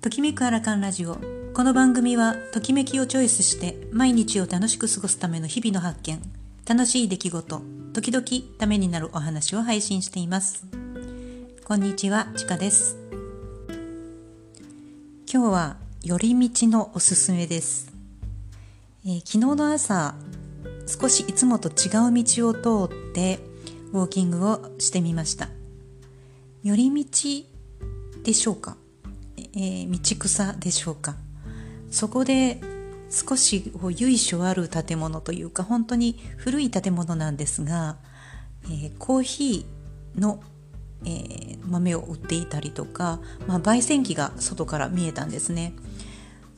ときめくアラカンラジオ。この番組はときめきをチョイスして毎日を楽しく過ごすための日々の発見。楽しい出来事時々ためになるお話を配信しています。こんにちはちかです。今日は寄り道のおすすめです、えー、昨日の朝少しいつもと違う道を通ってウォーキングをしてみました。寄り道でしょうか？えー、道草でしょうか。そこで少し由緒ある建物というか本当に古い建物なんですが、えー、コーヒーの、えー、豆を売っていたりとか、まあ、焙煎機が外から見えたんですね。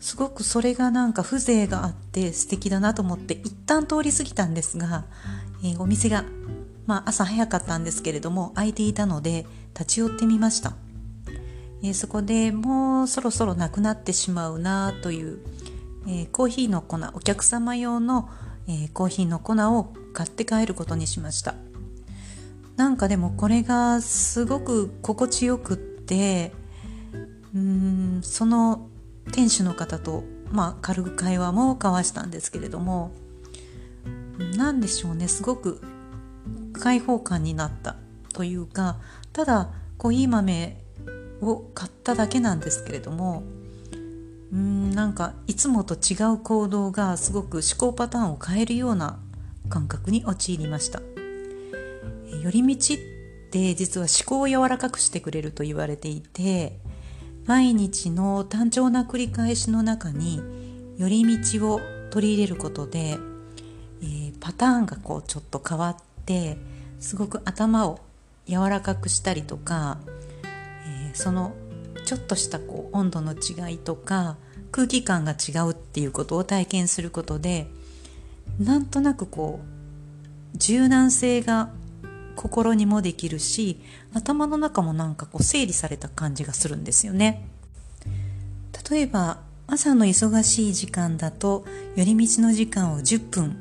すごくそれがなんか風情があって素敵だなと思って一旦通り過ぎたんですが、えー、お店が、まあ、朝早かったんですけれども開いていたので立ち寄ってみました。え、そこでもうそろそろなくなってしまうなという、え、コーヒーの粉お客様用の、え、コーヒーの粉を買って帰ることにしました。なんかでもこれがすごく心地よくってうーんその店主の方と、まあ、軽く会話も交わしたんですけれども何でしょうねすごく開放感になったというかただコーヒー豆を買っただけなんですけれどもうんなんかいつもと違う行動がすごく思考パターンを変えるような感覚に陥りました。寄り道って実は思考を柔らかくしてくれると言われていて毎日の単調な繰り返しの中に寄り道を取り入れることで、えー、パターンがこうちょっと変わってすごく頭を柔らかくしたりとかそのちょっとしたこう温度の違いとか空気感が違うっていうことを体験することでなんとなくこう柔軟性が心にもできるし頭の中もなんかこう整理された感じがするんですよね。例えば朝の忙しい時間だと寄り道の時間を10分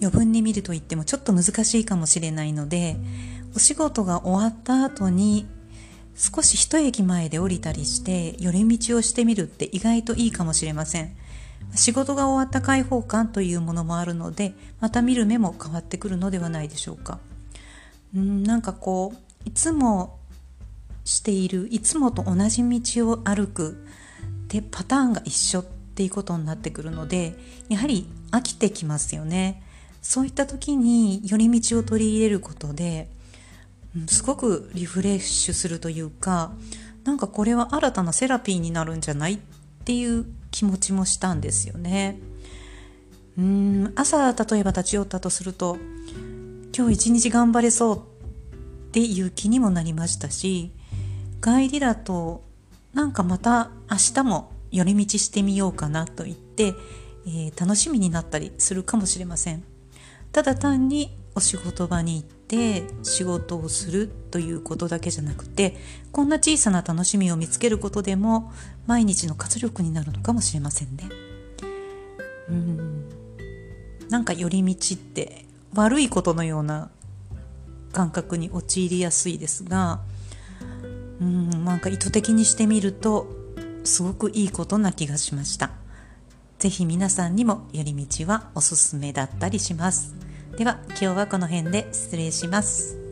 余分に見ると言ってもちょっと難しいかもしれないのでお仕事が終わった後に少し一駅前で降りたりして寄り道をしてみるって意外といいかもしれません。仕事が終わった開放感というものもあるのでまた見る目も変わってくるのではないでしょうか。うんなんかこういつもしているいつもと同じ道を歩くでパターンが一緒っていうことになってくるのでやはり飽きてきますよね。そういった時に寄り道を取り入れることですごくリフレッシュするというかなんかこれは新たなセラピーになるんじゃないっていう気持ちもしたんですよね。うん朝例えば立ち寄ったとすると今日一日頑張れそうっていう気にもなりましたし帰りだとなんかまた明日も寄り道してみようかなと言って、えー、楽しみになったりするかもしれません。ただ単にお仕事場に行って仕事をするということだけじゃなくてこんな小さな楽しみを見つけることでも毎日の活力になるのかもしれませんね。うんなんか寄り道って悪いことのような感覚に陥りやすいですがうんなんか意図的にしてみるとすごくいいことな気がしました。ぜひ皆さんにも寄り道はおすすめだったりします。では今日はこの辺で失礼します。